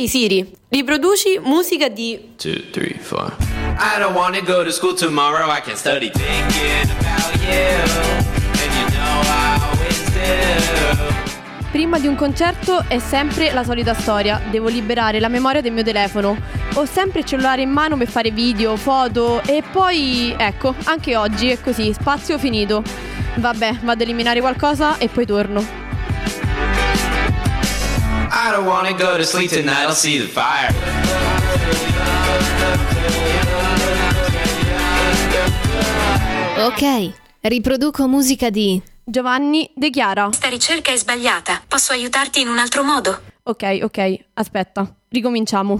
Ehi Siri, riproduci musica di... Two, three, four. I don't wanna go to school tomorrow, I can study thinking about you. And you know I always do. Prima di un concerto è sempre la solita storia, devo liberare la memoria del mio telefono. Ho sempre il cellulare in mano per fare video, foto e poi, ecco, anche oggi è così, spazio finito. Vabbè, vado ad eliminare qualcosa e poi torno. I don't wanna go to sleep tonight, I'll see the fire. Ok, riproduco musica di... Giovanni De Chiara. Questa ricerca è sbagliata. Posso aiutarti in un altro modo? Ok, ok, aspetta, ricominciamo.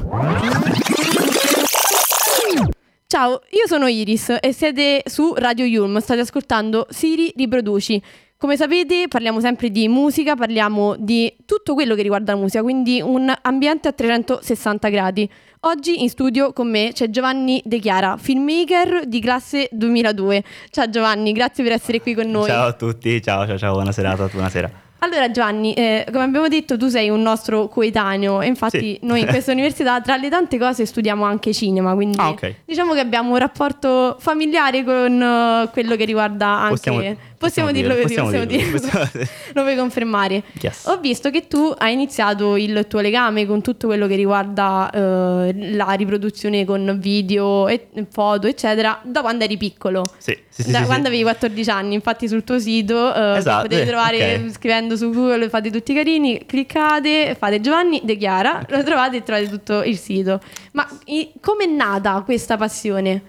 Ciao, io sono Iris e siete su Radio Yulm, state ascoltando Siri Riproduci. Come sapete parliamo sempre di musica, parliamo di tutto quello che riguarda la musica, quindi un ambiente a 360 gradi. Oggi in studio con me c'è Giovanni De Chiara, filmmaker di classe 2002. Ciao Giovanni, grazie per essere qui con noi. Ciao a tutti, ciao ciao ciao, buona serata, buonasera. Allora Giovanni, eh, come abbiamo detto tu sei un nostro coetaneo e infatti Sì. noi in questa università tra le tante cose studiamo anche cinema, quindi Ah, ok. diciamo che abbiamo un rapporto familiare con eh, quello che riguarda anche... Possiamo- Possiamo, possiamo dirlo dirlo, possiamo possiamo dirlo, dirlo. possiamo- Lo puoi confermare. Yes. Ho visto che tu hai iniziato il tuo legame con tutto quello che riguarda eh, la riproduzione con video, e foto, eccetera, da quando eri piccolo. Sì, sì, sì, da sì, quando avevi 14 anni, infatti sul tuo sito eh, Esatto, potete eh, trovare ok. scrivendo su Google, fate tutti carini, cliccate, fate Giovanni De Chiara, lo trovate e trovate tutto il sito. Ma i- com'è nata questa passione?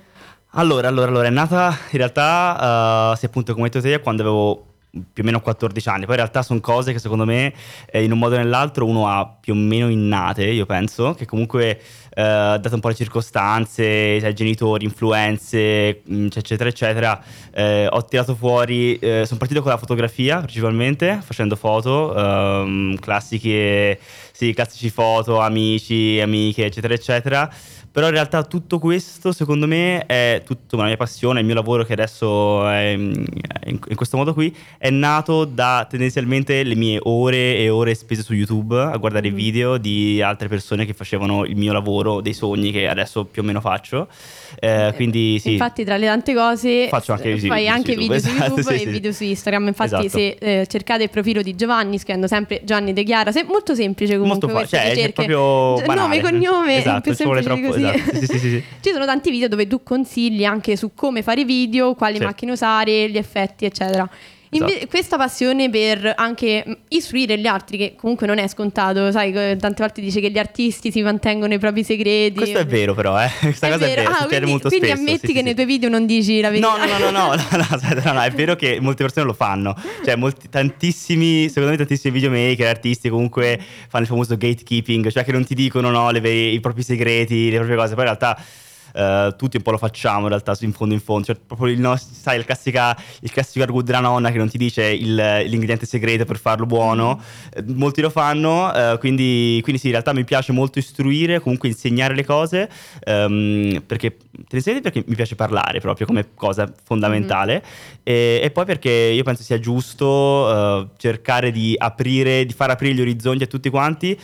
Allora, allora, allora, è nata in realtà, eh, sì, appunto, come hai detto te, quando avevo più o meno 14 anni. Poi in realtà sono cose che secondo me, eh, in un modo o nell'altro, uno ha più o meno innate, io penso, che comunque, eh, dato un po' le circostanze, sai, genitori, influenze, mh, eccetera, eccetera, eh, ho tirato fuori, eh, sono partito con la fotografia principalmente, facendo foto, ehm, classiche, sì, classici foto, amici, amiche, eccetera, eccetera. Però in realtà tutto questo, secondo me, è tutta la mia passione, il mio lavoro che adesso è in, in- questo modo qui, è nato da tendenzialmente le mie ore e ore spese su YouTube a guardare Mm. video di altre persone che facevano il mio lavoro, dei sogni che adesso più o meno faccio. Eh, quindi sì. Infatti, tra le tante cose, Faccio anche sì, fai video su anche YouTube, video su esatto, YouTube sì, e video su Instagram. Infatti, Esatto. se eh, cercate il profilo di Giovanni, scrivendo sempre Giovanni De Chiara, se- molto semplice comunque. Molto fa- cioè, è ricerche. proprio Gi- banale. Nome, cognome, Esatto, più semplice troppo-. Esatto, sì, sì, sì. Ci sono tanti video dove tu consigli anche su come fare video, quali macchine usare, gli effetti, eccetera. Inve- Esatto. Questa passione per anche istruire gli altri, che comunque non è scontato, sai, tante volte dice che gli artisti si mantengono i propri segreti. Questo è vero però, eh. Questa cosa è vera, Ah, succede quindi, molto quindi spesso. ammetti sì, che sì, nei tuoi video non dici la verità. No, no, no, no, no, no, no, aspetta, no, no, è vero che molte persone lo fanno. Cioè, molti, tantissimi, secondo me tantissimi videomaker, artisti comunque fanno il famoso gatekeeping, cioè che non ti dicono no, le i propri segreti, le proprie cose, poi in realtà eh, tutti un po' lo facciamo in realtà in fondo in fondo, cioè proprio il nostro, sai, il, classica, il classico arguto della nonna che non ti dice il- l'ingrediente segreto per farlo buono, Eh, molti lo fanno, eh, quindi, quindi sì, in realtà mi piace molto istruire, comunque insegnare le cose, ehm, perché, tendenzialmente perché mi piace parlare proprio come cosa fondamentale. E, e poi perché io penso sia giusto eh, cercare di aprire, di far aprire gli orizzonti a tutti quanti,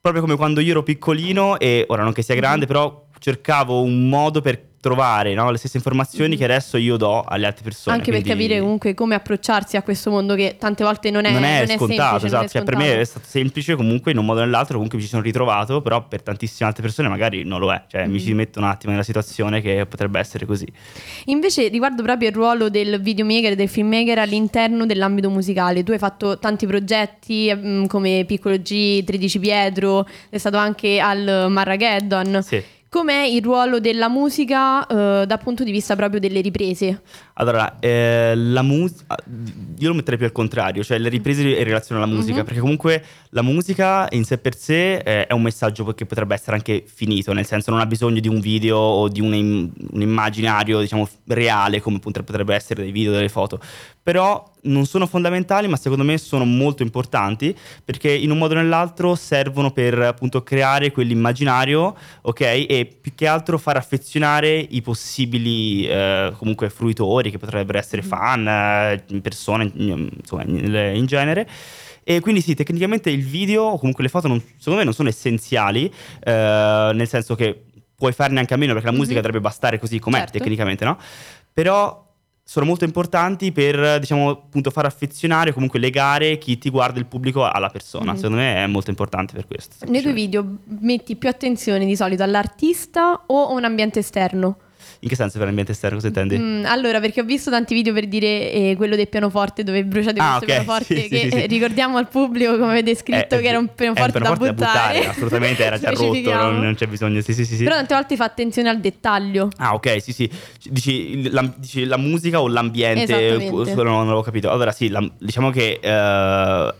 proprio come quando io ero piccolino e ora non che sia grande, però cercavo un modo per trovare no, le stesse informazioni che adesso io do alle altre persone. Anche per capire comunque come approcciarsi a questo mondo che tante volte non è, non è, semplice, scontato, non è esatto. Cioè, per me è stato semplice comunque in un modo o nell'altro, comunque mi ci sono ritrovato, però per tantissime altre persone magari non lo è. Cioè, Mm. mi ci metto un attimo nella situazione che potrebbe essere così. Invece riguardo proprio il ruolo del videomaker e del filmmaker all'interno dell'ambito musicale, tu hai fatto tanti progetti mm, come Piccolo G, 13 Pietro, sei stato anche al Marrageddon. Sì. Com'è il ruolo della musica eh, dal punto di vista proprio delle riprese? Allora, eh, la musica, io lo metterei più al contrario, cioè le riprese in relazione alla musica, Mhm. perché comunque la musica in sé per sé eh, è un messaggio che potrebbe essere anche finito, nel senso non ha bisogno di un video o di un, un immaginario, diciamo, reale come potre- potrebbe essere dei video, delle foto, però non sono fondamentali, ma secondo me sono molto importanti perché in un modo o nell'altro servono per appunto creare quell'immaginario, ok? E più che altro far affezionare i possibili eh, comunque fruitori che potrebbero essere fan, eh, persone, insomma, in, genere. E quindi sì, tecnicamente il video o comunque le foto non- secondo me non sono essenziali, eh, nel senso che puoi farne anche a meno perché la musica Mhm. dovrebbe bastare così com'è Certo. tecnicamente, no? Però sono molto importanti per, diciamo, appunto far affezionare o comunque legare chi ti guarda il pubblico alla persona. Mhm. Secondo me è molto importante per questo. Nei tuoi video metti più attenzione di solito all'artista o a un ambiente esterno? In che senso per l'ambiente esterno cosa intendi? Mm, allora, perché ho visto tanti video per dire eh, quello del pianoforte dove bruciate Ah, questo ok, pianoforte sì, che sì, sì. eh, ricordiamo al pubblico come avete scritto Eh, che era un è pianoforte, da buttare. assolutamente, era già rotto, non, non c'è bisogno. Sì, sì, sì. Però tante volte fa attenzione al dettaglio. Ah, ok, sì, sì. Dici, la, dici la musica o l'ambiente? Quello non l'avevo capito. Allora, sì, la- diciamo che eh,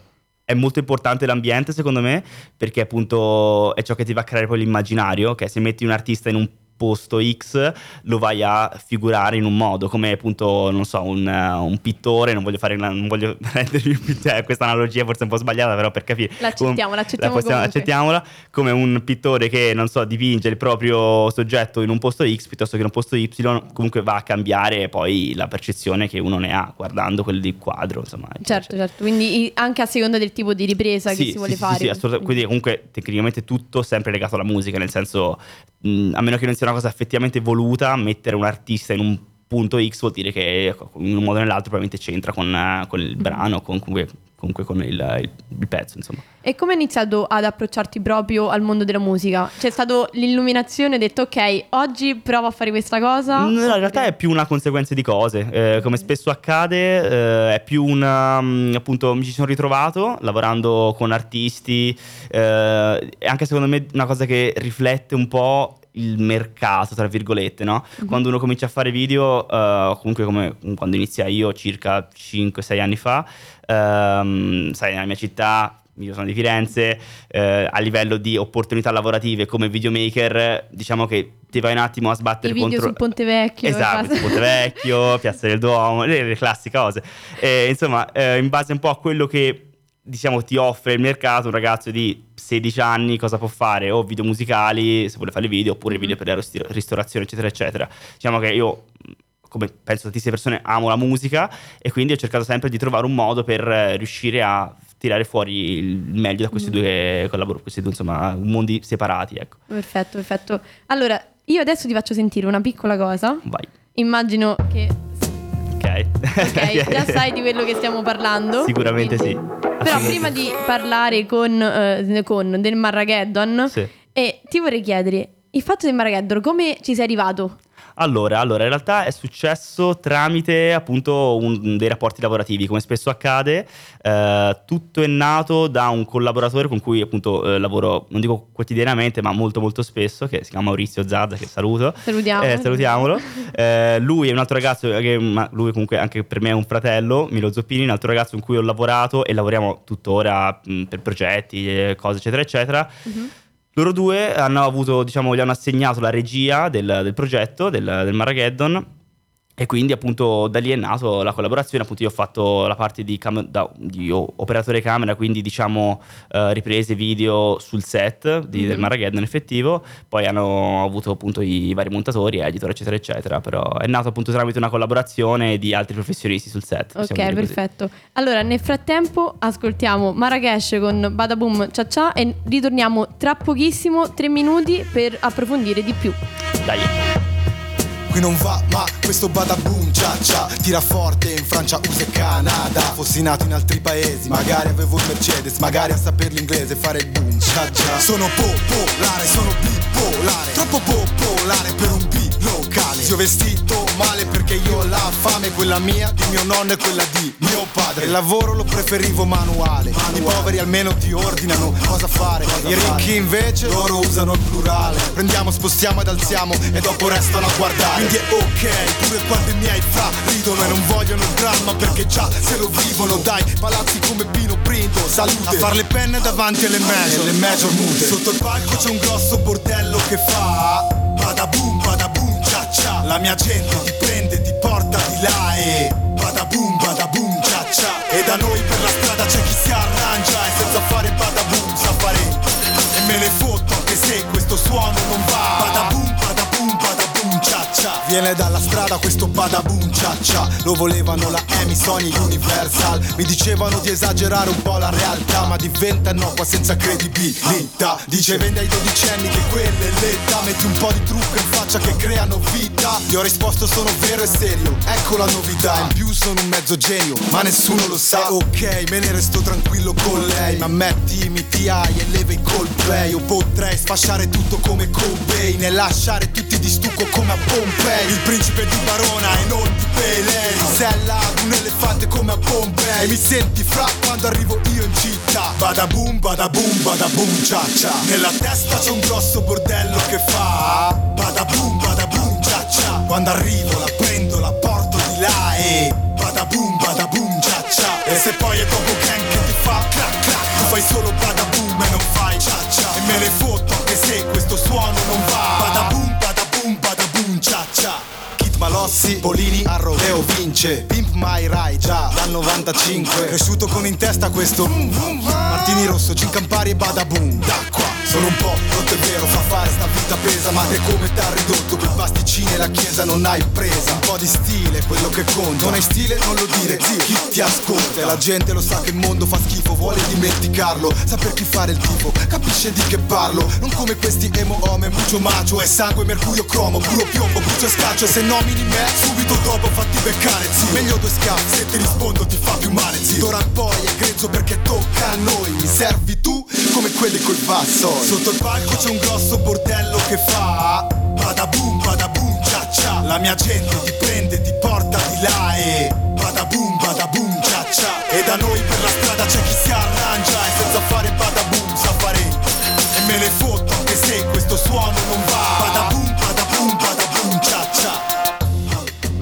è molto importante l'ambiente, secondo me, perché appunto è ciò che ti va a creare poi l'immaginario, che se metti un artista in un posto X lo vai a figurare in un modo come appunto non so un, un pittore non voglio fare una- non voglio rendermi pittore questa analogia forse un po' sbagliata però per capire L'accettiamo, l'accettiamo la possiamo- comunque. accettiamola come un pittore che non so dipinge il proprio soggetto in un posto X piuttosto che in un posto Y comunque va a cambiare poi la percezione che uno ne ha guardando quel di quadro insomma Certo, certo. Quindi anche a seconda del tipo di ripresa che sì, si vuole sì, sì, fare. Sì, assolutamente. Quindi comunque tecnicamente tutto sempre legato alla musica, nel senso, mh, a meno che non sia una cosa effettivamente voluta, mettere un artista in un punto X vuol dire che in un modo o nell'altro probabilmente c'entra con, eh, con il brano, con, comunque, comunque con il, il- il pezzo, insomma. E come hai iniziato ad approcciarti proprio al mondo della musica? C'è stato l'illuminazione, hai detto ok, oggi provo a fare questa cosa? No, in realtà è più una conseguenza di cose, Eh, come spesso accade, eh, è più una, mm, appunto, mi ci sono ritrovato lavorando con artisti, eh, e anche secondo me una cosa che riflette un po' il mercato, tra virgolette, no? Quando uno comincia a fare video, eh, comunque come quando inizia io circa 5-6 anni fa, ehm, sai, nella mia città io sono di Firenze, eh, a livello di opportunità lavorative come videomaker, diciamo che ti vai un attimo a I sbattere video contro... sul Ponte Vecchio. e Esatto, basta. Ponte Vecchio, Piazza del Duomo, le, le classiche cose. E, insomma, eh, in base un po' a quello che diciamo ti offre il mercato, un ragazzo di 16 anni cosa può fare? O video musicali, se vuole fare video, oppure video per la ristorazione, eccetera, eccetera. Diciamo che io mh, come penso tantissime persone, amo la musica e quindi ho cercato sempre di trovare un modo per riuscire a tirare fuori il meglio da questi due collabor- questi due insomma mondi separati, ecco. Perfetto, perfetto. Allora, io adesso ti faccio sentire una piccola cosa. Vai. Immagino che... Ok. Ok, già sai di quello che stiamo parlando. Sicuramente sì. Però prima di parlare con, eh, con del Marrageddon, Sì. e ti vorrei chiedere, il fatto del Marrageddon, come ci sei arrivato? Allora, allora, in realtà è successo tramite appunto un- dei rapporti lavorativi, come spesso accade. eh, tutto è nato da un collaboratore con cui appunto eh, lavoro, non dico quotidianamente, ma molto molto spesso, che si chiama Maurizio Zazza, che saluto. Salutiamo. Eh, salutiamolo. Eh, lui è un altro ragazzo, che, ma lui comunque anche per me è un fratello, Milo Zoppini, un altro ragazzo con cui ho lavorato e lavoriamo tuttora mh, per progetti, eh, cose eccetera eccetera. Mhm. Loro due hanno avuto, diciamo, gli hanno assegnato la regia del, del progetto, del, del Marrageddon. E quindi appunto da lì è nato la collaborazione, appunto io ho fatto la parte di, cam- da- di operatore camera, quindi diciamo eh, riprese video sul set di- del Mhm. Marrageddon effettivo, poi hanno avuto appunto i vari montatori, editor eccetera eccetera, però è nato appunto tramite una collaborazione di altri professionisti sul set. Ok, così. perfetto. Allora, nel frattempo ascoltiamo Marrakesh con Badaboom Cia Cia e ritorniamo tra pochissimo, tre minuti, per approfondire di più. Dai. Qui non va, ma questo badaboom cia cia Tira forte in Francia, USA e Canada. Fossi nato in altri paesi, magari avevo il Mercedes Magari a saper l'inglese fare il boom cia cia Sono popolare, sono bipolare. Troppo popolare per un B ho vestito male perché io ho la fame Quella mia, di mio nonno e quella di mio padre. Il lavoro lo preferivo manuale I poveri almeno ti ordinano cosa fare I ricchi invece loro usano il plurale Prendiamo, spostiamo ed alziamo e dopo restano a guardare. Quindi è ok, pure quando i miei fra ridono E non vogliono il dramma perché già se lo vivono Dai, palazzi come Pino Printo, salute. A far le penne davanti alle major, le major mute. Sotto il palco c'è un grosso bordello che fa Badaboom, badaboom, cia cia La mia gente ti prende, ti porta di là e Badaboom, badaboom, cia cia E da noi per la strada c'è chi si arrangia E senza fare badaboom sa fare. E me ne fotto anche se questo suono non va. Badaboom, badaboom, badaboom, cia cia Viene dalla strada questo badaboom cia cia Lo volevano la Amy, Sony, Universal. Mi dicevano di esagerare un po' la realtà Ma diventa innocua senza credibilità. Dice vende ai dodicenni che quella è l'età. Metti un po' di trucco in faccia che creano vita. Ti ho risposto sono vero e serio. Ecco la novità. In più sono un mezzo genio Ma nessuno lo sa. Ok, me ne resto tranquillo con lei. Ma metti MTI e leva i Coldplay. O potrei sfasciare tutto come Cobain E lasciare tutti di stucco come a Pompei Il principe di Barona e non di Pelé Sella un elefante come a Bombay Mi senti fra quando arrivo io in città. Bada boom, bada boom, bada boom, cia cia Nella testa c'è un grosso bordello che fa. Bada boom, bada boom, cia cia Quando arrivo la prendo, la porto di là e Bada boom, bada boom, cia cia E se poi è dopo gang che ti fa clac clac. Tu fai solo bada boom e non fai cia cia E me ne fotto anche se questo suono non va bada boom, Malossi, Polini, Arroveo vince. Pimp My Rai già dal 95 Cresciuto con in testa questo Martini Rosso, Gin Campari e Bada Boom. D'acqua sono un po' rotto è vero, fa fare sta vita pesa Ma te come t'ha ridotto, quel pasticcino e la chiesa non hai presa. Un po' di stile, quello che conta. Non hai stile, non lo dire, zio, chi ti ascolta? La gente lo sa che il mondo fa schifo, vuole dimenticarlo Saper chi fare il tipo, capisce di che parlo. Non come questi emo ome, mucho macio È sangue, mercurio, cromo, puro piombo, brucio e scaccio se nomini me, subito dopo fatti beccare, zio. Meglio due scafi, se ti rispondo ti fa più male, zio. D'ora in poi è grezzo perché tocca a noi. Mi servi tu, come quelli col basso? Sotto il palco c'è un grosso bordello che fa Bada boom, bada boom, cia cia La mia gente ti prende, ti porta di là e Bada boom, bada boom, cia cia E da noi per la strada c'è chi si arrangia E senza fare bada boom sa fare E me ne fotto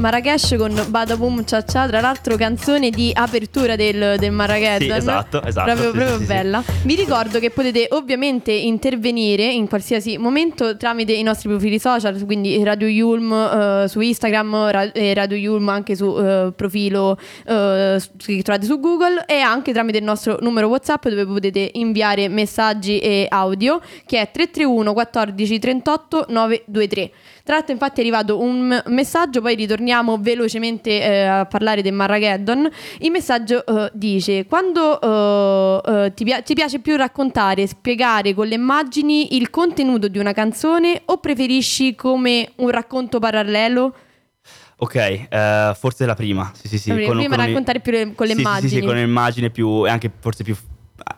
Marrakesh con Bada Boom Cia Cia, tra l'altro canzone di apertura del, del Marrageddon. Sì, esatto, esatto, Proprio, sì, proprio sì, bella. Vi ricordo che potete ovviamente intervenire in qualsiasi momento tramite i nostri profili social, quindi Radio Yulm eh, su Instagram, Ra- e Radio Yulm anche su eh, profilo eh, che trovate su Google e anche tramite il nostro numero WhatsApp dove potete inviare messaggi e audio che è 331 14 38 923. Tra l'altro infatti è arrivato un messaggio, poi ritorniamo velocemente eh, a parlare del Marrageddon. Il messaggio eh, dice, quando eh, eh, ti, pia- ti piace più raccontare, spiegare con le immagini il contenuto di una canzone o preferisci come un racconto parallelo? Ok, eh, forse la prima. Sì, sì, sì. Prima con- con- raccontare più le- con le sì, immagini. Sì, sì, con l'immagine più. e anche forse più,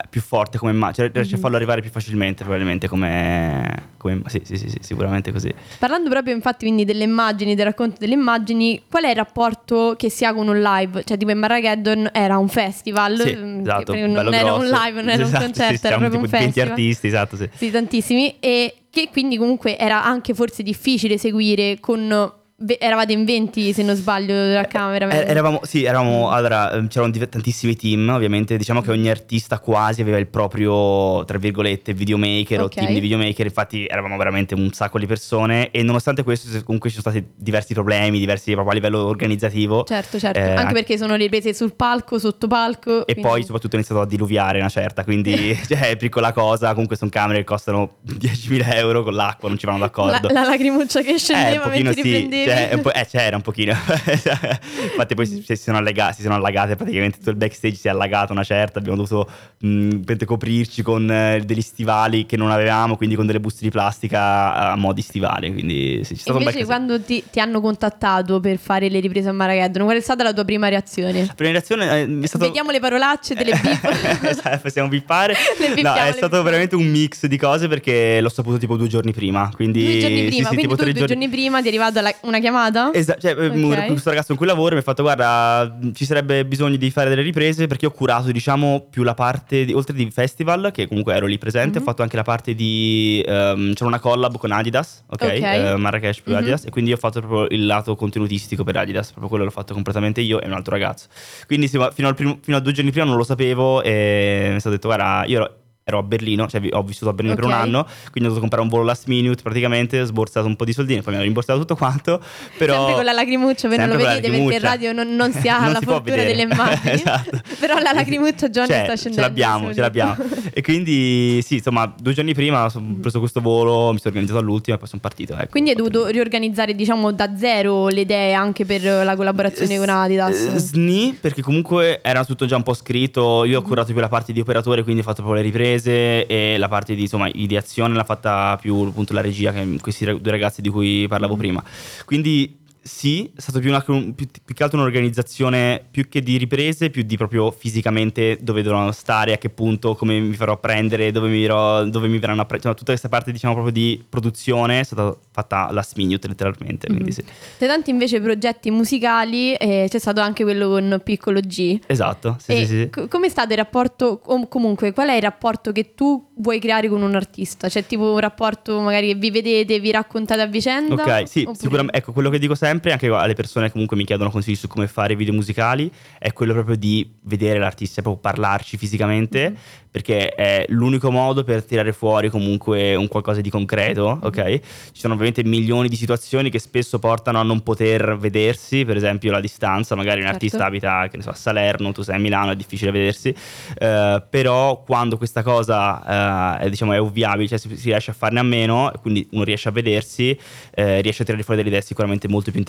più forte come immagine. Cioè, Mhm. riesce a farlo arrivare più facilmente, probabilmente. Come. come sì, sì, sì, sì, sicuramente così. Parlando proprio infatti quindi delle immagini, del racconto delle immagini, qual è il rapporto che si ha con un live? Cioè tipo in Marrageddon era un festival, Sì, mm, esatto. non era un grosso. live, non era Esatto, un concerto, sì, era proprio un tipo 20 festival. artisti, esatto, sì. Sì, tantissimi. E che quindi comunque era anche forse difficile seguire con... ve- Eravate in 20 se non sbaglio dalla camera. Eh, eravamo, sì, eravamo, allora, ehm, c'erano tantissimi team, ovviamente, diciamo che ogni artista quasi aveva il proprio, tra virgolette, videomaker o Ok. team di videomaker, infatti eravamo veramente un sacco di persone e nonostante questo comunque ci sono stati diversi problemi, diversi proprio a livello organizzativo. Certo, certo. Eh, anche anche- perché sono riprese sul palco, sotto palco. E poi soprattutto è iniziato a diluviare una certa, quindi cioè, piccola cosa, comunque sono camere che costano 10.000 euro con l'acqua, non ci vanno la, d'accordo. la lacrimuccia che Eh, scendeva pochino mentre sì, riprendevi. Cioè, un po'- eh, c'era un pochino. Infatti poi si, si sono allega- si sono allagate praticamente tutto il backstage si è allagato una certa, abbiamo dovuto mh, coprirci con eh, degli stivali che non avevamo, quindi con delle buste di plastica a mo' di stivali, quindi sì, c'è stato Invece un bel quando ti, ti hanno contattato per fare le riprese a Marrageddon, qual è stata la tua prima reazione? La prima reazione eh, è stato... Vediamo le parolacce, te le bip. Esatto, possiamo bippare. No, è stato veramente un mix di cose perché l'ho saputo tipo due giorni prima. Quindi, Due giorni sì, prima, sì, quindi tipo due giorni prima ti è arrivata la- una chiamata? Esatto, cioè, eh, Ok. questo ragazzo con cui lavoro mi ha fatto guarda ci sarebbe bisogno di fare delle riprese perché ho curato diciamo più la parte di, oltre di festival che comunque ero lì presente Mhm. ho fatto anche la parte di ehm, c'era una collab con Adidas ok, Ok. Eh, Marrakesh più Mhm. Adidas e quindi ho fatto proprio il lato contenutistico per Adidas proprio quello l'ho fatto completamente io e un altro ragazzo quindi sì, fino, al primo- fino a due giorni prima non lo sapevo e mi stato detto guarda io ero ero a Berlino, cioè ho vissuto a Berlino per un anno, quindi ho dovuto comprare un volo last minute praticamente, ho sborsato un po' di soldini, poi mi hanno rimborsato tutto quanto, però... Sempre con la lacrimuccia, voi non lo vedete perché in radio non, non si ha Non la si fortuna delle immagini. Esatto. Però la lacrimuccia Johnny Cioè, sta scendendo. Ce l'abbiamo, ce l'abbiamo. e quindi sì, insomma, due giorni prima ho preso questo volo, mi sono organizzato all'ultimo e poi sono partito. Ecco, Quindi hai dovuto riorganizzare, diciamo, da zero le idee anche per la collaborazione con Adidas. Eh, SNI, perché comunque era tutto già un po' scritto. Io ho Mhm. curato più la parte di operatore, quindi ho fatto proprio le riprese e la parte di insomma ideazione l'ha fatta più appunto la regia, che questi due ragazzi di cui parlavo Mhm. prima. Quindi. Sì, è stato più, una- più- più che altro un'organizzazione più che di riprese, più di proprio fisicamente dove dovranno stare, a che punto, come mi farò prendere, dove mi, verrò- dove mi verranno a prendere. tutta questa parte diciamo proprio di produzione è stata fatta last minute letteralmente. Mhm. sì. Tra tanti invece progetti musicali eh, c'è stato anche quello con Piccolo G. Esatto, sì, E sì, sì. co- Com'è stato il rapporto, o comunque qual è il rapporto che tu vuoi creare con un artista? C'è tipo un rapporto magari che vi vedete, vi raccontate a vicenda? Ok, sì, Oppure- sicuramente. Ecco, quello che dico sempre, anche alle persone che comunque mi chiedono consigli su come fare video musicali, è quello proprio di vedere l'artista, proprio parlarci fisicamente, Mhm. perché è l'unico modo per tirare fuori comunque un qualcosa di concreto, Mhm. ok? Ci sono ovviamente milioni di situazioni che spesso portano a non poter vedersi, per esempio la distanza, magari un Certo. artista abita, che ne so, a Salerno, tu sei a Milano, è difficile vedersi, eh, però quando questa cosa eh, è, diciamo, è ovviabile, cioè si, si riesce a farne a meno, e quindi uno riesce a vedersi, eh, riesce a tirare fuori delle idee sicuramente molto più interessanti,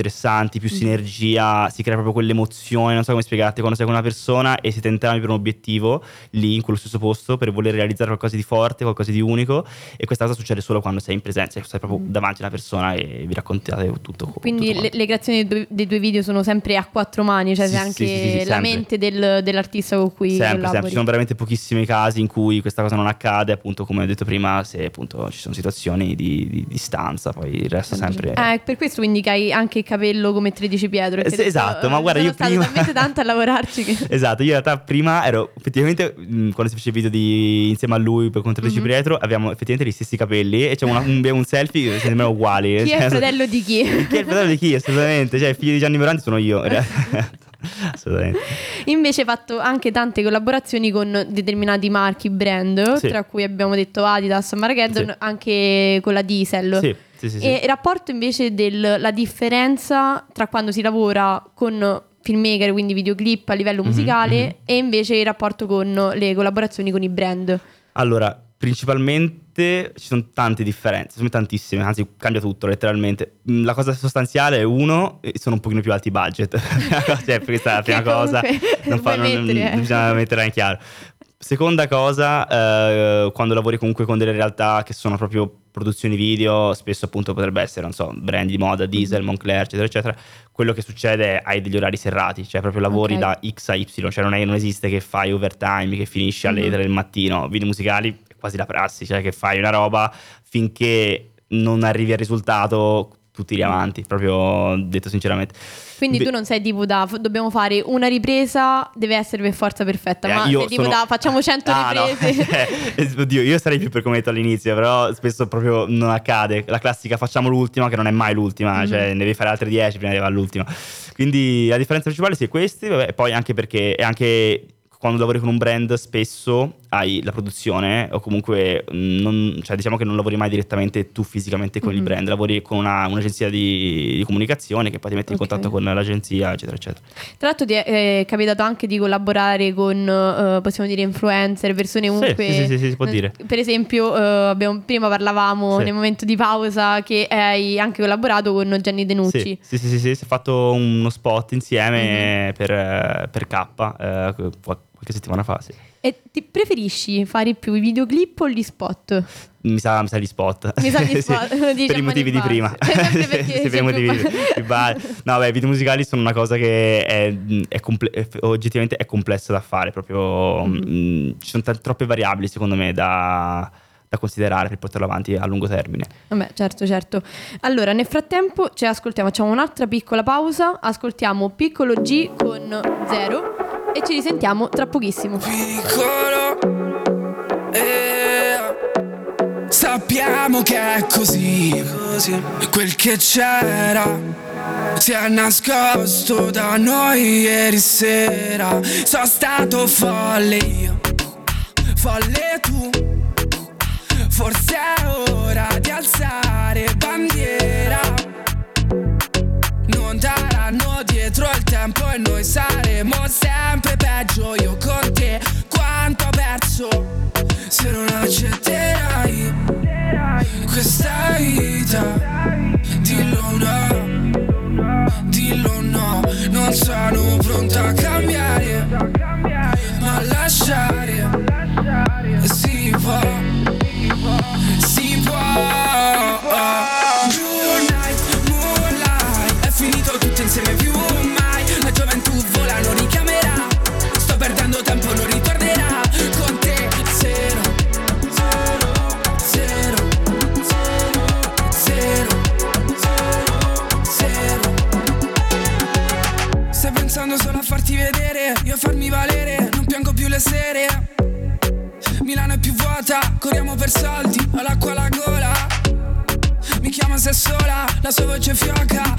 più sinergia, si crea proprio quell'emozione, non so come spiegarti, quando sei con una persona e siete entrambi per un obiettivo lì in quello stesso posto per voler realizzare qualcosa di forte, qualcosa di unico e questa cosa succede solo quando sei in presenza, cioè stai proprio davanti a una persona e vi raccontate tutto. Quindi tutto le, le creazioni dei due, dei due video sono sempre a quattro mani, cioè Sì, c'è anche sì, sì, la mente del- dell'artista con cui Sempre, collabori. sempre, ci sono veramente pochissimi casi in cui questa cosa non accade, appunto come ho detto prima, se appunto ci sono situazioni di, di distanza, poi il resto sempre... Eh, per questo quindi che hai anche il capello come 13 Pietro. Eh, adesso, esatto, ma eh, guarda, sono io stato prima- talmente tanto a lavorarci che... Esatto, io in realtà prima ero effettivamente mh, quando si fece il video di, insieme a lui per contro di Mhm. Pietro avevamo effettivamente gli stessi capelli e c'è una- un, un selfie che sembrano uguali. Chi è Cioè, il fratello di chi? Chi è il fratello di chi? Assolutamente, cioè il figlio di Gianni Morandi sono io. in realtà. Assolutamente. Invece hai fatto anche tante collaborazioni con determinati marchi, brand, Sì. tra cui abbiamo detto Adidas, Margeddon, Sì. anche con la Diesel. Sì, sì, sì. sì. E il rapporto invece della differenza tra quando si lavora con filmmaker, quindi videoclip a livello Mhm, musicale, mhm. e invece il rapporto con le collaborazioni con i brand. Allora, principalmente ci sono tante differenze, sono tantissime, anzi cambia tutto letteralmente. Mm, La cosa sostanziale è uno, sono un pochino più alti i budget, cioè questa è la prima cosa, non, fa- mettere, non eh. bisogna metterla in chiaro. Seconda cosa, eh, quando lavori comunque con delle realtà che sono proprio produzioni video, spesso appunto potrebbe essere, non so, brand di moda, Diesel, Moncler, eccetera, eccetera, quello che succede è hai degli orari serrati, cioè proprio lavori Ok. da X a Y, cioè non, è- non esiste che fai overtime, che finisci alle Mhm. 3 del mattino, video musicali è quasi la prassi, cioè che fai una roba finché non arrivi al risultato tu tiri avanti, proprio detto sinceramente. Quindi Beh, tu non sei tipo da dobbiamo fare una ripresa, deve essere per forza perfetta, eh, ma io sei tipo sono- da facciamo 100 Ah, no. riprese. Eh, Oddio, io sarei più per come detto all'inizio, però spesso proprio non accade. La classica facciamo l'ultima, che non è mai l'ultima, Mhm. cioè ne devi fare altre 10 prima di arrivare all'ultima. Quindi la differenza principale sì è questi, vabbè, e poi anche perché è anche quando lavori con un brand spesso hai la produzione o comunque mm, non- cioè, diciamo che non lavori mai direttamente tu fisicamente con il Mhm. brand, lavori con una- un'agenzia di, di comunicazione che poi ti metti in contatto con l'agenzia eccetera eccetera. Tra l'altro ti è eh, capitato anche di collaborare con, eh, possiamo dire, influencer, persone comunque... sì, sì, sì, sì, si può eh, dire. Per esempio, eh, abbiamo- prima parlavamo Sì. nel momento di pausa che hai anche collaborato con Gianni Denucci. Sì, sì, sì, sì, sì, si è fatto uno spot insieme Mhm. per, per K eh, qual- qualche settimana fa, sì. E ti preferisci fare più i videoclip o gli spot? Mi sa, mi sa gli spot. Mi sa gli Sì, spot, dici per i motivi di prima. perché Sì, per i motivi di- ba- No, beh, i video musicali sono una cosa che è, è comple- oggettivamente è complessa da fare, proprio Mhm. mm, ci sono t- troppe variabili secondo me da, da considerare per portarlo avanti a lungo termine. Vabbè, certo, certo. Allora, nel frattempo ci ascoltiamo, facciamo un'altra piccola pausa, ascoltiamo Piccolo G con Zero e ci risentiamo tra pochissimo. piccolo eh, Sappiamo che è così Quel che c'era Si è nascosto da noi ieri sera Sono stato folle io Folle tu Forse è ora di alzare bandiera. Dietro il tempo e noi saremo sempre peggio. Io con te quanto ho perso se non accetterai questa vita. Dillo no, dillo no, non sono pronta a cambiare, ma lasciare si può, corriamo per soldi, ho l'acqua alla gola. Mi chiama se sola, la sua voce fioca,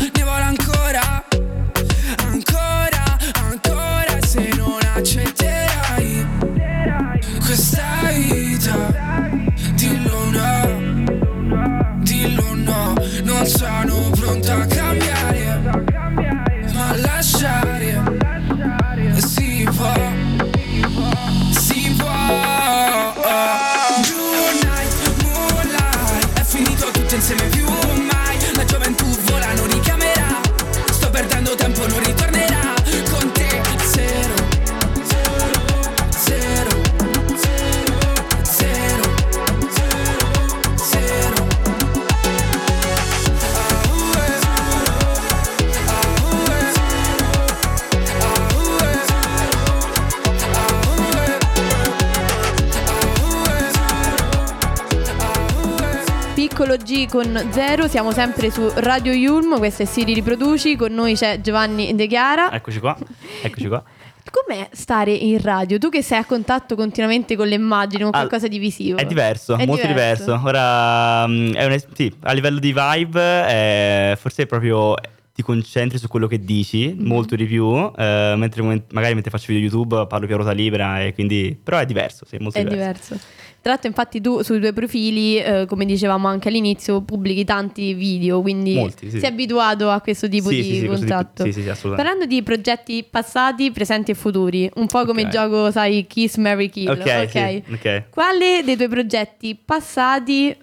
Piccolo G con Zero, siamo sempre su Radio Yulm, questo è Siri Riproduci, con noi c'è Giovanni De Chiara. Eccoci qua, eccoci qua. Com'è stare in radio? Tu che sei a contatto continuamente con le immagini, con Al- qualcosa di visivo. È diverso, È molto diverso. Ora, mm, è un- sì, a livello di vibe, eh, forse proprio ti concentri su quello che dici Mhm. molto di più, eh, mentre magari mentre faccio video YouTube parlo più a ruota libera e quindi... Però è diverso, sì, molto È diverso. diverso. Tra l'altro, infatti, tu sui tuoi profili, eh, come dicevamo anche all'inizio, pubblichi tanti video, quindi Molti, sì. sei abituato a questo tipo Sì, di sì, sì, questo tipo- contatto. sì, sì, assolutamente. Parlando di progetti passati, presenti e futuri, un po' come Ok. il gioco, sai, Kiss, Mary Kill. Ok, sì, ok. Quale dei tuoi progetti passati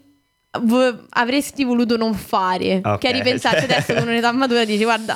v- avresti voluto non fare? Ok. Che ripensarci adesso con un'età matura dici, guarda,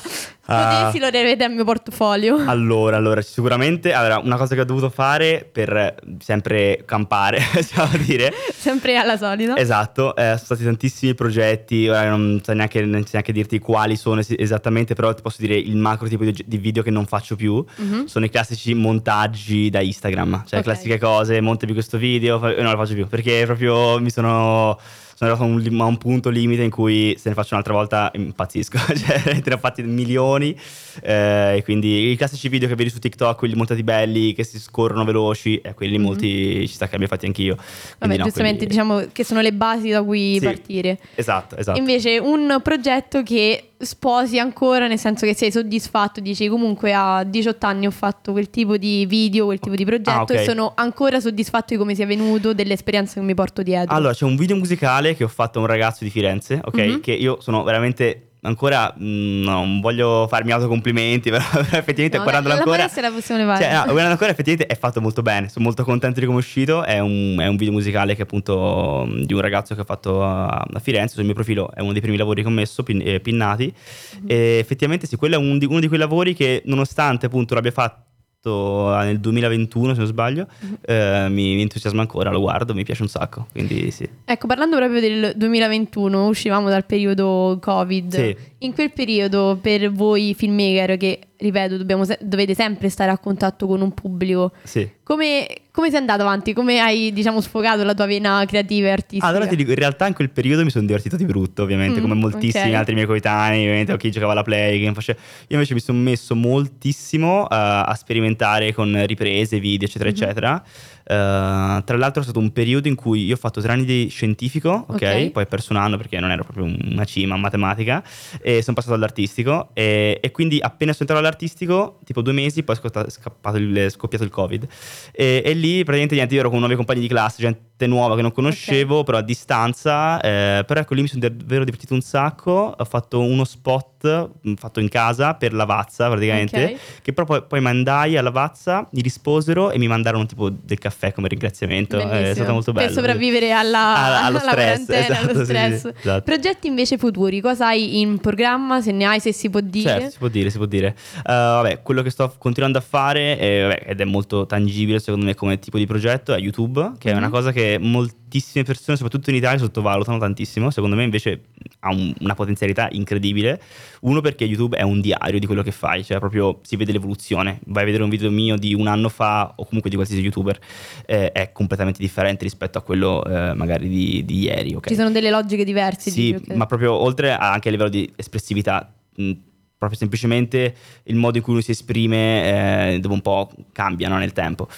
Ah. potessi lo rivedere al mio portfolio. Allora, allora, sicuramente allora, una cosa che ho dovuto fare per eh, sempre campare, possiamo dire. Sempre alla solita. Esatto, eh, sono stati tantissimi progetti, ora non so neanche, non so neanche dirti quali sono es- esattamente, però ti posso dire il macro tipo di, di video che non faccio più Mhm. sono i classici montaggi da Instagram, cioè Ok. classiche cose, monta più questo video, e non lo faccio più, perché proprio mi sono... Sono arrivato a un, a un punto limite in cui se ne faccio un'altra volta impazzisco, cioè ne ho fatti milioni eh, e quindi i classici video che vedi su TikTok, quelli montati belli, che si scorrono veloci, e quelli molti ci sta che abbia fatti anch'io. Vabbè, no, giustamente quelli- diciamo che sono le basi da cui Sì. partire. Esatto, esatto. Invece un progetto che sposi ancora, nel senso che sei soddisfatto, dici comunque a 18 anni ho fatto quel tipo di video, quel tipo di progetto Ah, ok. e sono ancora soddisfatto di come sia venuto, dell'esperienza che mi porto dietro. Allora, c'è un video musicale che ho fatto a un ragazzo di Firenze, ok? Mhm. Che io sono veramente ancora mh, non voglio farmi autocomplimenti, però, però effettivamente No, guardandolo la, ancora la possiamo levare. Cioè, no, guardando ancora effettivamente è fatto molto bene, sono molto contento di come è uscito, è un, è un video musicale che appunto mh, di un ragazzo che ho fatto a, a Firenze, sul mio profilo è uno dei primi lavori che ho messo, pin- eh, pinnati, Mhm. e effettivamente sì, quello è un uno di quei lavori che nonostante appunto l'abbia fatto nel 2021 se non sbaglio, Mhm. eh, mi, mi entusiasma ancora, lo guardo, mi piace un sacco, quindi sì. Ecco, parlando proprio del 2021, uscivamo dal periodo Covid. Sì. In quel periodo, per voi filmmaker, che ripeto, dobbiamo dovete sempre stare a contatto con un pubblico, Sì. come, come sei andato avanti? Come hai, diciamo, sfogato la tua vena creativa e artistica? Allora ti dico, in realtà in quel periodo mi sono divertito di brutto, ovviamente, Mm, come moltissimi ok. altri miei coetanei, ovviamente, o chi giocava alla play, che faceva... Io invece mi sono messo moltissimo eh, a sperimentare con riprese, video, eccetera, Mhm. eccetera. Eh, tra l'altro è stato un periodo in cui io ho fatto tre anni di scientifico, ok? Ok. Poi ho perso un anno perché non ero proprio una cima in matematica e sono passato all'artistico e, e quindi appena sono entrato all'artistico, tipo due mesi, poi è scappato il- scoppiato il covid e, e lì praticamente niente, io ero con nuovi compagni di classe, gente nuova che non conoscevo, però a distanza. eh, però ecco, lì mi sono davvero divertito un sacco. Ho fatto uno spot mh, fatto in casa per Lavazza praticamente. Ok. Che però poi, poi mandai a Lavazza, gli risposero e mi mandarono tipo del caffè come ringraziamento. Eh, È Bellissimo. stato molto bello. Per sopravvivere alla, Alla- allo alla stress, esatto, allo sì, stress. sì, esatto. Progetti invece futuri, cosa hai in programma, se ne hai, se si può dire? Certo, si può dire, si può dire. Eh, vabbè, quello che sto continuando a fare, eh, vabbè, ed è molto tangibile secondo me come tipo di progetto, è YouTube, che è una Mhm. cosa che moltissime persone, soprattutto in Italia, sottovalutano tantissimo. Secondo me invece ha un- una potenzialità incredibile. Uno perché YouTube è un diario di quello che fai, cioè proprio si vede l'evoluzione. Vai a vedere un video mio di un anno fa o comunque di qualsiasi YouTuber, eh, è completamente differente rispetto a quello eh, magari di, di ieri. ok? Ci sono delle logiche diverse. Sì, ok. ma proprio oltre a- anche a livello di espressività, mh, proprio semplicemente il modo in cui uno si esprime eh, dopo un po' cambia no, nel tempo.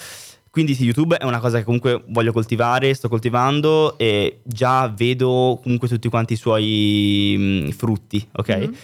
Quindi sì, YouTube è una cosa che comunque voglio coltivare, sto coltivando e già vedo comunque tutti quanti i suoi mh, frutti, ok? Mhm.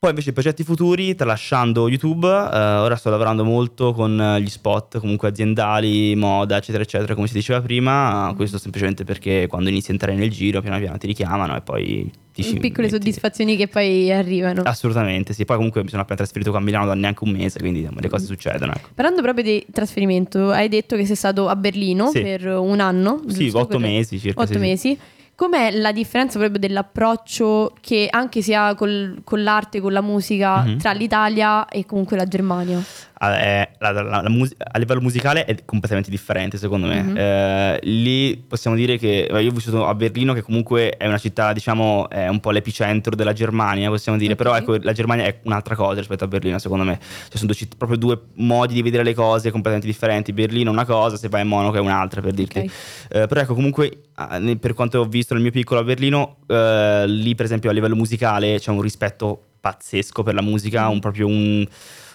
Poi invece i progetti futuri, tralasciando YouTube, eh, ora sto lavorando molto con eh, gli spot comunque aziendali, moda, eccetera, eccetera, come si diceva prima. Questo semplicemente perché quando inizi a entrare nel giro, piano piano ti richiamano e poi ti ci Piccole metti- soddisfazioni che poi arrivano. Assolutamente, sì. Poi comunque mi sono appena trasferito qua a Milano da neanche un mese, quindi insomma, le cose succedono. Ecco. Parlando proprio di trasferimento, hai detto che sei stato a Berlino Sì. per un anno. Sì, otto Per- mesi circa. Otto sì, sì. Com'è la differenza proprio dell'approccio che anche sia col- con l'arte, con la musica, Mhm. tra l'Italia e comunque la Germania? Ah, è- la- la- la mus- a livello musicale è completamente differente secondo me. Mhm. Eh, lì possiamo dire che eh, io ho vissuto a Berlino che comunque è una città, diciamo, è un po' l'epicentro della Germania, possiamo dire, Ok. però ecco, la Germania è un'altra cosa rispetto a Berlino secondo me. Cioè, sono due citt- proprio due modi di vedere le cose completamente differenti. Berlino è una cosa, se vai a Monaco è un'altra per dirti. Ok. Eh, però ecco, comunque, per quanto ho visto nel mio piccolo a Berlino, eh, lì per esempio a livello musicale c'è un rispetto pazzesco per la musica, un, proprio un,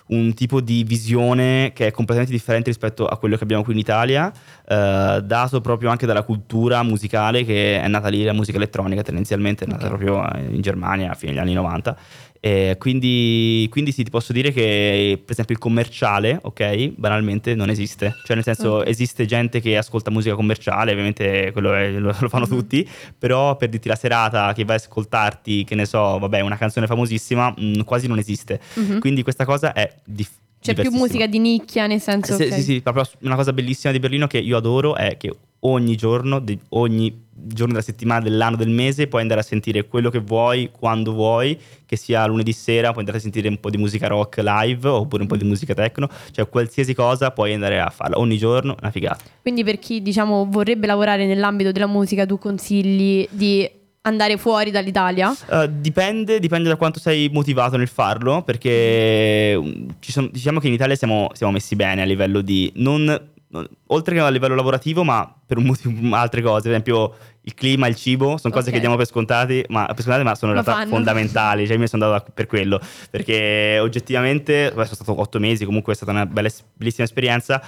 un tipo di visione che è completamente differente rispetto a quello che abbiamo qui in Italia, eh, dato proprio anche dalla cultura musicale che è nata lì, la musica elettronica tendenzialmente è nata Ok. proprio in Germania a fine degli anni 90. Eh, quindi, quindi sì, ti posso dire che per esempio il commerciale, ok, banalmente non esiste. Cioè nel senso Ok. esiste gente che ascolta musica commerciale, ovviamente quello è- lo, lo fanno Mhm. tutti, però per dirti la serata che vai a ascoltarti, che ne so, vabbè, una canzone famosissima, mh, quasi non esiste. Mhm. Quindi questa cosa è dif- C'è più musica di nicchia, nel senso Sì, ok. sì, sì, proprio una cosa bellissima di Berlino che io adoro è che ogni giorno, di- ogni giorno della settimana, dell'anno, del mese puoi andare a sentire quello che vuoi, quando vuoi, che sia lunedì sera, puoi andare a sentire un po' di musica rock live oppure un po' di musica techno, cioè qualsiasi cosa puoi andare a farla ogni giorno, una figata. Quindi per chi diciamo vorrebbe lavorare nell'ambito della musica, tu consigli di andare fuori dall'Italia? Uh, dipende, dipende da quanto sei motivato nel farlo, perché ci sono- diciamo che in Italia siamo, siamo messi bene a livello di non- oltre che a livello lavorativo, ma per un motivo, altre cose, per esempio il clima, il cibo, sono cose Ok. che diamo per scontate, ma, per scontate, ma sono in realtà fondamentali. Cioè, io mi sono andato per quello, perché oggettivamente, beh, sono stato otto mesi, comunque è stata una bella, bellissima esperienza.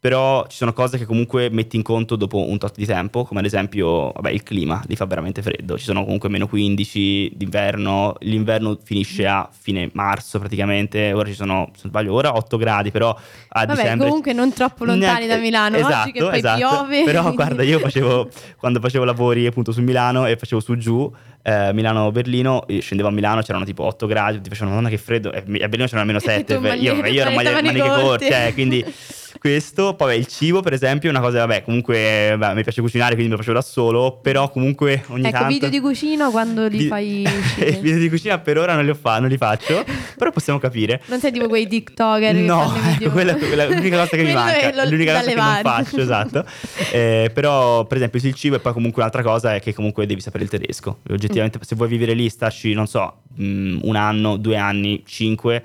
Però ci sono cose che comunque metti in conto dopo un tot di tempo, come ad esempio vabbè, il clima, lì fa veramente freddo, ci sono comunque meno 15 d'inverno, l'inverno finisce a fine marzo praticamente, ora ci sono, se non sbaglio, ora 8 gradi, però a Vabbè, dicembre... comunque non troppo lontani Neanche- da Milano, esatto, oggi che poi esatto. piove. Però guarda, io facevo, quando facevo lavori appunto su Milano e facevo su giù, eh, Milano-Berlino, scendevo a Milano, c'erano tipo 8 gradi, ti facevano, madonna che freddo, e a Berlino c'erano almeno 7, tu io, io ero maglie- maniche maniche corte. corte, cioè, quindi questo, poi vabbè, il cibo per esempio è una cosa, vabbè, comunque vabbè, mi piace cucinare, quindi me lo facevo da solo, però comunque ogni Ecco, tanto... video di cucina quando li Di- fai I video di cucina per ora non li, fa- non li faccio, però possiamo capire. Non sei tipo quei TikToker No, ecco, quella, quella è l'unica cosa che mi manca, lo- l'unica cosa che non levare. faccio, esatto. Eh, però, per esempio, il cibo e poi comunque un'altra cosa è che comunque devi sapere il tedesco. Oggettivamente, se vuoi vivere lì, starci, non so, mh, un anno, due anni, cinque,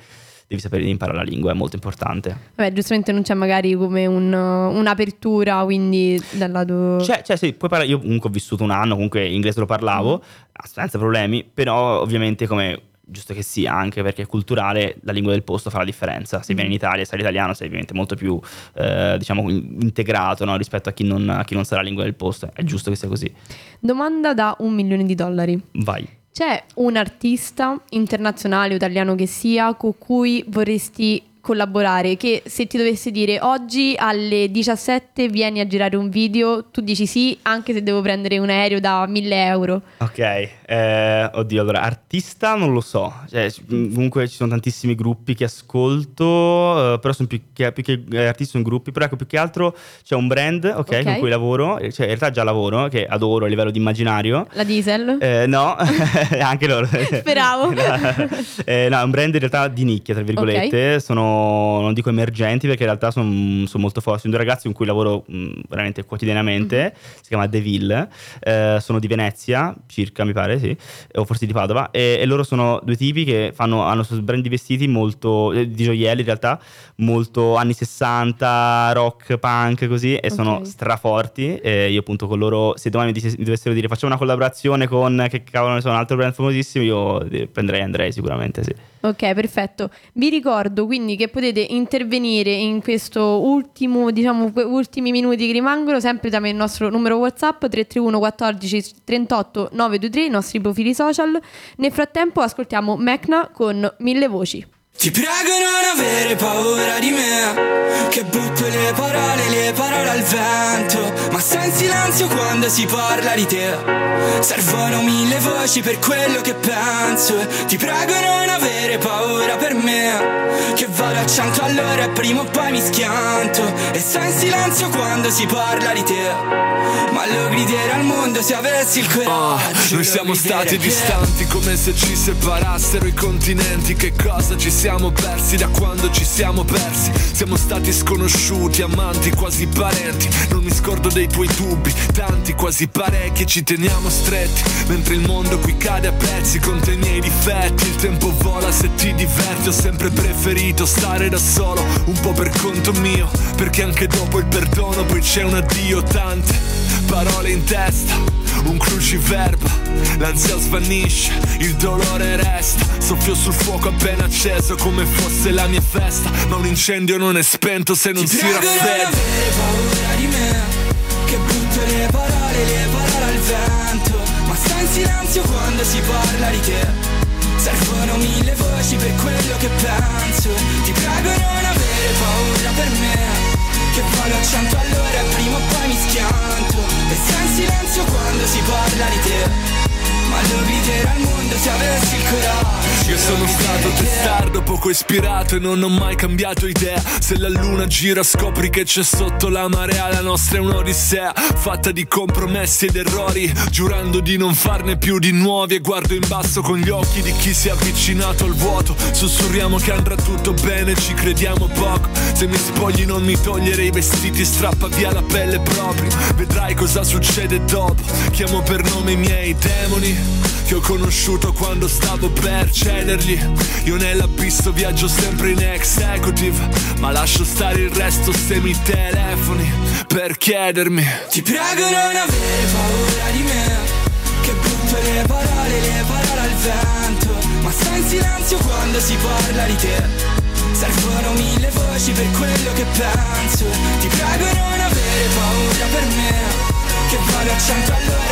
devi sapere di imparare la lingua, è molto importante. Vabbè, giustamente non c'è magari come un- un'apertura, quindi dal lato... Cioè, cioè, sì, puoi parlare, io comunque ho vissuto un anno, comunque inglese lo parlavo, senza problemi, però ovviamente come giusto che sia, anche perché culturale, la lingua del posto fa la differenza. Se vieni in Italia e sai l'italiano, sei ovviamente molto più, eh, diciamo, in- integrato no, rispetto a chi, non, a chi non sa la lingua del posto. È giusto che sia così. Domanda da un milione di dollari. Vai. C'è un artista internazionale o italiano che sia con cui vorresti collaborare, che se ti dovessi dire oggi alle 17 vieni a girare un video, tu dici sì, anche se devo prendere un aereo da 1000 euro. Ok, eh, oddio, allora, artista non lo so, cioè, c- comunque ci sono tantissimi gruppi che ascolto, eh, però sono più che, più che eh, artisti sono gruppi, però ecco più che altro c'è un brand, ok, Ok. con cui lavoro, cioè in realtà già lavoro, che adoro a livello di immaginario. La diesel? Eh, no, anche loro. Speravo. no, eh, no, è un brand in realtà di nicchia, tra virgolette. Sono, non dico emergenti perché in realtà sono molto forti. Sono due ragazzi con cui lavoro mh, veramente quotidianamente. Si chiama Deville. Eh, sono di Venezia, circa mi pare, sì. O forse di Padova. E, e loro sono due tipi che fanno, hanno brand di vestiti molto. eh, di gioielli in realtà, molto anni 60, rock, punk, così. E sono Ok. straforti. E io appunto con loro, se domani mi, dice- mi dovessero dire facciamo una collaborazione con che cavolo ne so, un altro brand famosissimo, io eh, prenderei Andrei sicuramente, sì. Ok, perfetto. Vi ricordo quindi che potete intervenire in questo ultimo, diciamo, ultimi minuti che rimangono sempre tramite il nostro numero WhatsApp 331 14 38 923, i nostri profili social. Nel frattempo ascoltiamo Mecna con Mille Voci. Ti prego non avere paura di me Che butto le parole, le parole al vento Ma stai in silenzio quando si parla di te. Servono mille voci per quello che penso Ti prego non avere paura per me Che vado a cento all'ora e prima o poi mi schianto E stai in silenzio quando si parla di te. Ma lo griderò al mondo se avessi il coraggio lo noi siamo stati griderei distanti come se ci separassero i continenti Che cosa ci siamo persi da quando ci siamo persi. Siamo stati sconosciuti, amanti, quasi parenti. Non mi scordo dei tuoi dubbi, tanti, quasi parecchi Ci teniamo stretti, mentre il mondo qui cade a pezzi Con te i miei difetti, il tempo vola se ti diverti Ho sempre preferito stare da solo, un po' per conto mio Perché anche dopo il perdono poi c'è un addio. Tante parole in testa un cruciverba, l'ansia svanisce, il dolore resta, soffio sul fuoco appena acceso come fosse la mia festa, ma un incendio non è spento se non Ti si raffredda. avere paura di me Che butto le parole, le parole al vento. Ma stai in silenzio quando si parla di te. Servono mille voci per quello che penso. Ti prego non avere paura per me Che vado a cento all'ora e prima o poi mi schianto. E stai in silenzio quando si parla di te Ma lo al mondo se avessi il coraggio. Io sono stato testardo, poco ispirato e non ho mai cambiato idea. Se la luna gira scopri che c'è sotto la marea. La nostra è un'odissea fatta di compromessi ed errori. Giurando di non farne più di nuovi E guardo in basso con gli occhi di chi si è avvicinato al vuoto. Sussurriamo che andrà tutto bene, ci crediamo poco. Se mi spogli non mi togliere i vestiti Strappa via la pelle proprio. Vedrai cosa succede dopo. Chiamo per nome i miei demoni che ho conosciuto quando stavo per cedergli Io nell'abisso viaggio sempre in executive Ma lascio stare il resto se mi telefoni Per chiedermi. Ti prego non avere paura di me Che butto le parole, le parole al vento Ma stai in silenzio quando si parla di te. Servono mille voci per quello che penso. Ti prego non avere paura per me Che vado a cento all'ora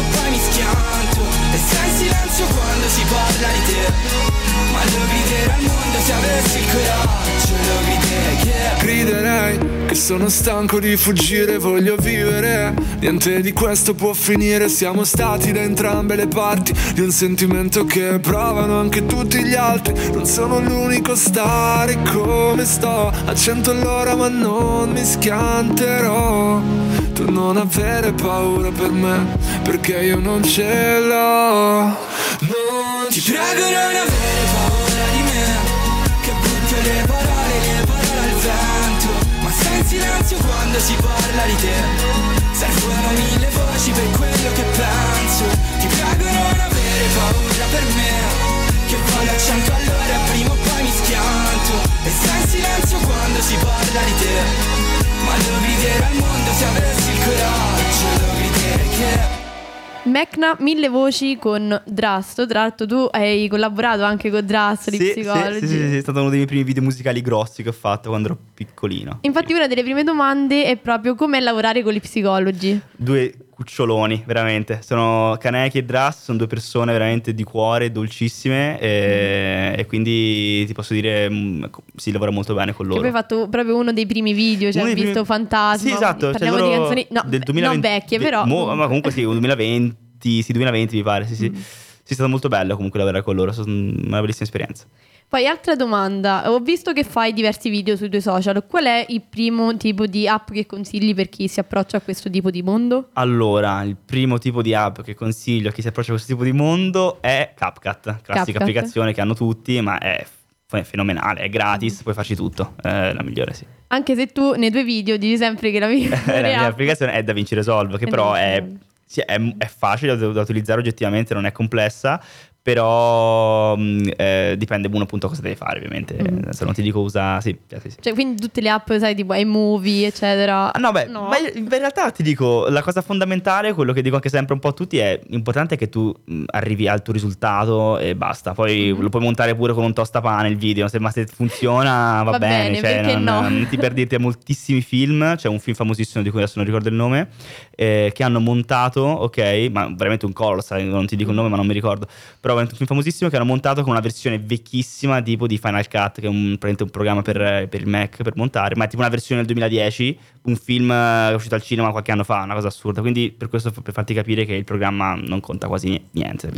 prima o poi mi schianto E stai in silenzio quando si parla di te Ma lo griderò al mondo se avessi il coraggio Lo griderei che Griderei che sono stanco di fuggire, voglio vivere. Niente di questo può finire, siamo stati da entrambe le parti di un sentimento che provano anche tutti gli altri. Non sono l'unico a stare come sto, a cento all'ora ma non mi schianterò. Tu non avere paura per me, perché io non ce l'ho. Non Ti prego non avere paura di me Che butto le parole, le parole al vento. Ma stai in silenzio quando si parla di te. Servono mille voci per quello che penso. Ti prego non avere paura per me Che vado a cento all'ora e prima o poi mi schianto. E stai silenzio quando si parla di te Ma lo griderò al mondo se avessi il coraggio Lo griderei che Mecna, Mille Voci con Drasto. Tra l'altro tu hai collaborato anche con Drasto di Sì, sì, psicologi. sì, sì, sì, è stato uno dei miei primi video musicali grossi che ho fatto quando ero piccolino. Infatti una delle prime domande è proprio com'è lavorare con gli psicologi. Due cuccioloni, veramente. Sono Kaneki e Dras, sono due persone veramente di cuore, dolcissime e, e quindi ti posso dire mm, si lavora molto bene con Che loro. poi hai fatto proprio uno dei primi video, cioè dei visto primi- Fantasma. Sì, esatto. cioè Parliamo loro di canzoni no, del beh, 2020 non vecchie, però. mo- ma comunque sì, 2020, sì, 2020 mi pare, sì, sì. Mm. Sì, è stato molto bello comunque lavorare con loro, è stata una bellissima esperienza. Poi altra domanda, ho visto che fai diversi video sui tuoi social, qual è il primo tipo di app che consigli per chi si approccia a questo tipo di mondo? Allora, il primo tipo di app che consiglio a chi si approccia a questo tipo di mondo è CapCut, classica CapCut. applicazione che hanno tutti, ma è fenomenale, è gratis, puoi farci tutto, è la migliore, sì. Anche se tu nei tuoi video dici sempre che la mia, la mia applicazione è DaVinci Resolve, che È però è, sì, è- è facile da, da utilizzare oggettivamente, non è complessa, però mh, eh, dipende uno appunto cosa devi fare ovviamente, Mm. se non ti dico usa, sì, sì, sì. Cioè, quindi tutte le app, sai, tipo iMovie, eccetera. Ah, No, beh, ma in realtà ti dico, la cosa fondamentale, quello che dico anche sempre un po' a tutti è importante che tu mh, arrivi al tuo risultato e basta. Poi Mhm. lo puoi montare pure con un tostapane il video, se, ma se funziona va, Va bene. bene, cioè, perché non, no? non ti per dirti moltissimi film, c'è un film famosissimo di cui adesso non ricordo il nome, eh, che hanno montato, ok, ma veramente un colossal, non ti dico il nome ma non mi ricordo, però veramente un film famosissimo che hanno montato con una versione vecchissima tipo di Final Cut, che è un, praticamente un programma per, per il Mac per montare, ma è tipo una versione del 2010, un film eh, è uscito al cinema qualche anno fa, una cosa assurda. Quindi per questo per farti capire che il programma non conta quasi ni- niente.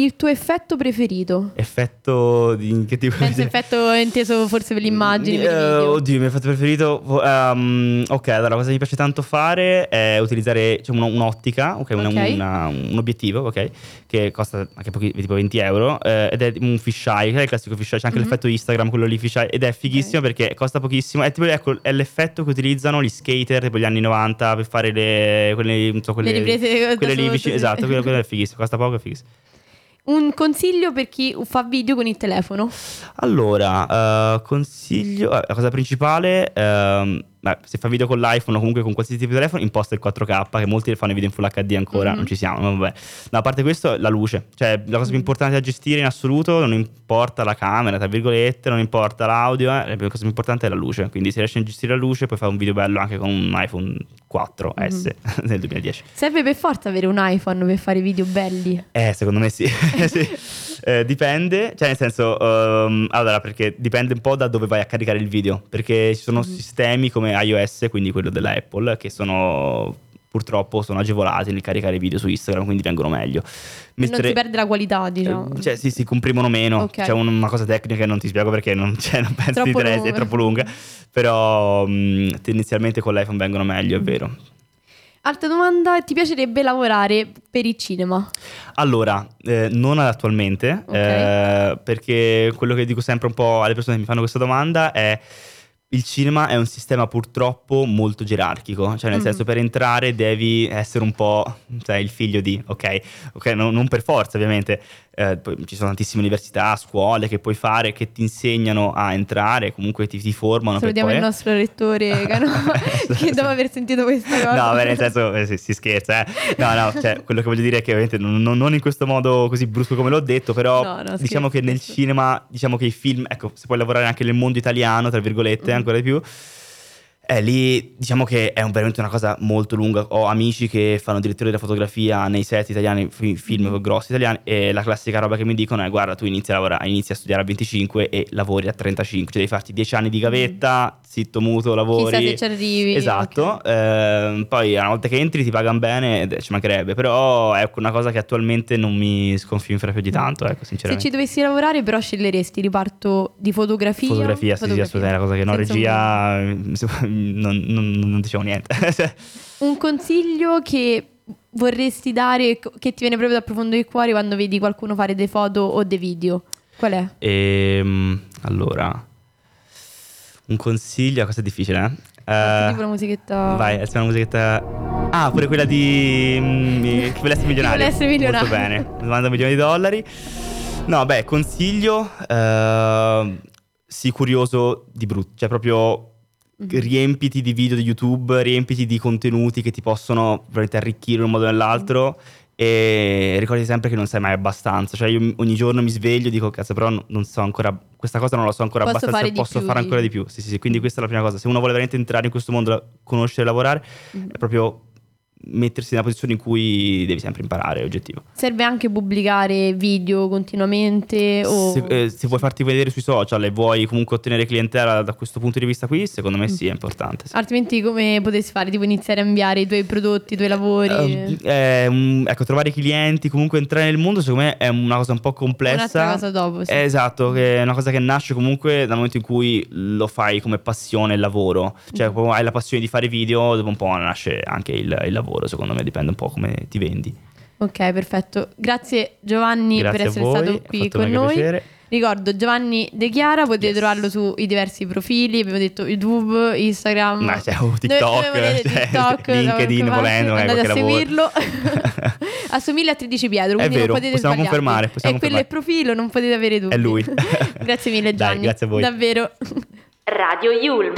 Il tuo effetto preferito? Effetto di che tipo Penso effetto inteso forse per Eh, video. oddio, il mio effetto preferito. ehm, ok, allora, cosa mi piace tanto fare è utilizzare una- un'ottica, ok, una- Ok. una- un obiettivo, ok, che costa anche pochi, tipo 20 euro, eh, ed è un fisheye, che è il classico fisheye, c'è anche Mhm. l'effetto Instagram, quello lì fisheye, ed è fighissimo perché costa pochissimo. È tipo ecco, è l'effetto che utilizzano gli skater tipo gli anni 90 per fare le, quelle, non so, quelle, Le riprese quelle lì vicino- esatto, quello, quello è fighissimo, costa poco, è fighissimo. Un consiglio per chi fa video con il telefono? Allora, eh, consiglio, eh, la cosa principale, ehm, beh, se fa video con l'iPhone o comunque con qualsiasi tipo di telefono, imposta il 4K, che molti fanno i video in Full HD ancora, Mhm. non ci siamo, vabbè. No, a parte questo, la luce, cioè la cosa più importante da gestire in assoluto, non importa la camera, tra virgolette, non importa l'audio, eh, la cosa più importante è la luce, quindi se riesci a gestire la luce puoi fare un video bello anche con un iPhone 4S nel 2010. Serve per forza avere un iPhone per fare video belli. Eh, secondo me sì. Sì. Eh, dipende, cioè nel senso, ehm, allora perché dipende un po' da dove vai a caricare il video, perché ci sono sistemi come iOS, quindi quello della Apple, che sono purtroppo sono agevolati nel caricare video su Instagram, quindi vengono meglio. Non Mentre- si perde la qualità, diciamo. eh, Cioè, sì, si comprimono meno. Ok. C'è un- una cosa tecnica che non ti spiego perché non, cioè, non penso ti Troppo interessi, è troppo lunga. Però mh, tendenzialmente con l'iPhone vengono meglio, è vero. Altra domanda, ti piacerebbe lavorare per il cinema? Allora, eh, non attualmente, Ok. eh, perché quello che dico sempre un po' alle persone che mi fanno questa domanda è il cinema è un sistema purtroppo molto gerarchico, cioè nel Mhm. senso per entrare devi essere un po' sai, il figlio di, ok, ok, non, non per forza ovviamente, eh, ci sono tantissime università, scuole che puoi fare che ti insegnano a entrare, comunque ti, ti formano. Salutiamo poi- il nostro rettore Canova, che dopo aver sentito questa cosa. No, beh, nel senso, eh, si, si scherza, eh. No, no, cioè, quello che voglio dire è che ovviamente non, non- in questo modo così brusco come l'ho detto, però No, no, diciamo scherzo, che nel cinema, diciamo che i film, ecco, se puoi lavorare anche nel mondo italiano, tra virgolette, Mm. ancora di più. Eh, lì diciamo che è un- veramente una cosa molto lunga. Ho amici che fanno direttori della fotografia nei set italiani, fi- film grossi italiani, e la classica roba che mi dicono è: guarda, tu inizi a lavorare, inizi a studiare a 25 e lavori a 35, cioè devi farti 10 anni di gavetta, zitto, muto, lavori. Chissà se ci arrivi. Esatto, ok. ehm, poi una volta che entri ti pagano bene, ci mancherebbe, però è una cosa che attualmente non mi sconfinfera più di tanto, ecco, Se sinceramente. ci dovessi lavorare, però sceglieresti riparto di fotografia. Fotografia, sì, sì, assolutamente, è una cosa che no, Senza regia, non, non- non dicevo niente. un- Un consiglio che vorresti dare, che ti viene proprio dal profondo del cuore quando vedi qualcuno fare dei foto o dei video? Qual è? Ehm, allora, un consiglio, cosa è difficile, eh? Eh, tipo la musichetta. Vai, alziamo una musichetta. Ah, pure quella di. mm, Chi vuole essere milionario. vuole essere milionario. Molto bene. 90 milioni di dollari. No, beh, consiglio. eh, sii curioso di brutto. Cioè, proprio. Mhm. Riempiti di video di YouTube, riempiti di contenuti che ti possono veramente arricchire in un modo o nell'altro. E ricordi sempre che non sai mai abbastanza. Cioè, io ogni giorno mi sveglio e dico, cazzo, però non- so ancora. Questa cosa non la so ancora Posso abbastanza. fare di posso fare ancora di- più. Sì, sì, sì. Quindi questa è la prima cosa. Se uno vuole veramente entrare in questo mondo, conoscere e lavorare, Mhm. è proprio mettersi nella posizione in cui devi sempre imparare, è oggettivo. Serve anche pubblicare video continuamente o... Se, eh, se vuoi farti vedere sui social e vuoi comunque ottenere clientela da questo punto di vista qui, secondo me sì, è importante. sì. Altrimenti come potresti fare? Tipo iniziare a inviare i tuoi prodotti, i tuoi lavori? Ehm, eh, mm, ecco, trovare clienti, comunque entrare nel mondo, secondo me è una cosa un po' complessa. Un'altra cosa dopo, sì. Eh, esatto, che è una cosa che nasce comunque dal momento in cui lo fai come passione, il lavoro. Cioè, Mm. hai la passione di fare video, dopo un po' nasce anche il, il lavoro, secondo me, dipende un po' come ti vendi. Ok, perfetto. Grazie Giovanni Grazie per a essere voi, stato qui con noi. piacere. Ricordo Giovanni De Chiara, potete Yes. trovarlo sui diversi profili, abbiamo detto YouTube, Instagram, Ma c'è oh, TikTok, cioè, TikTok, da LinkedIn, volendo, magari andate a seguirlo. Assomiglia a 13 Pietro, È quindi vero, non potete possiamo confermare, possiamo e quello è il profilo, non potete avere dubbi. È lui. grazie mille Dai, Gianni. grazie a voi. Davvero. Radio Yulm.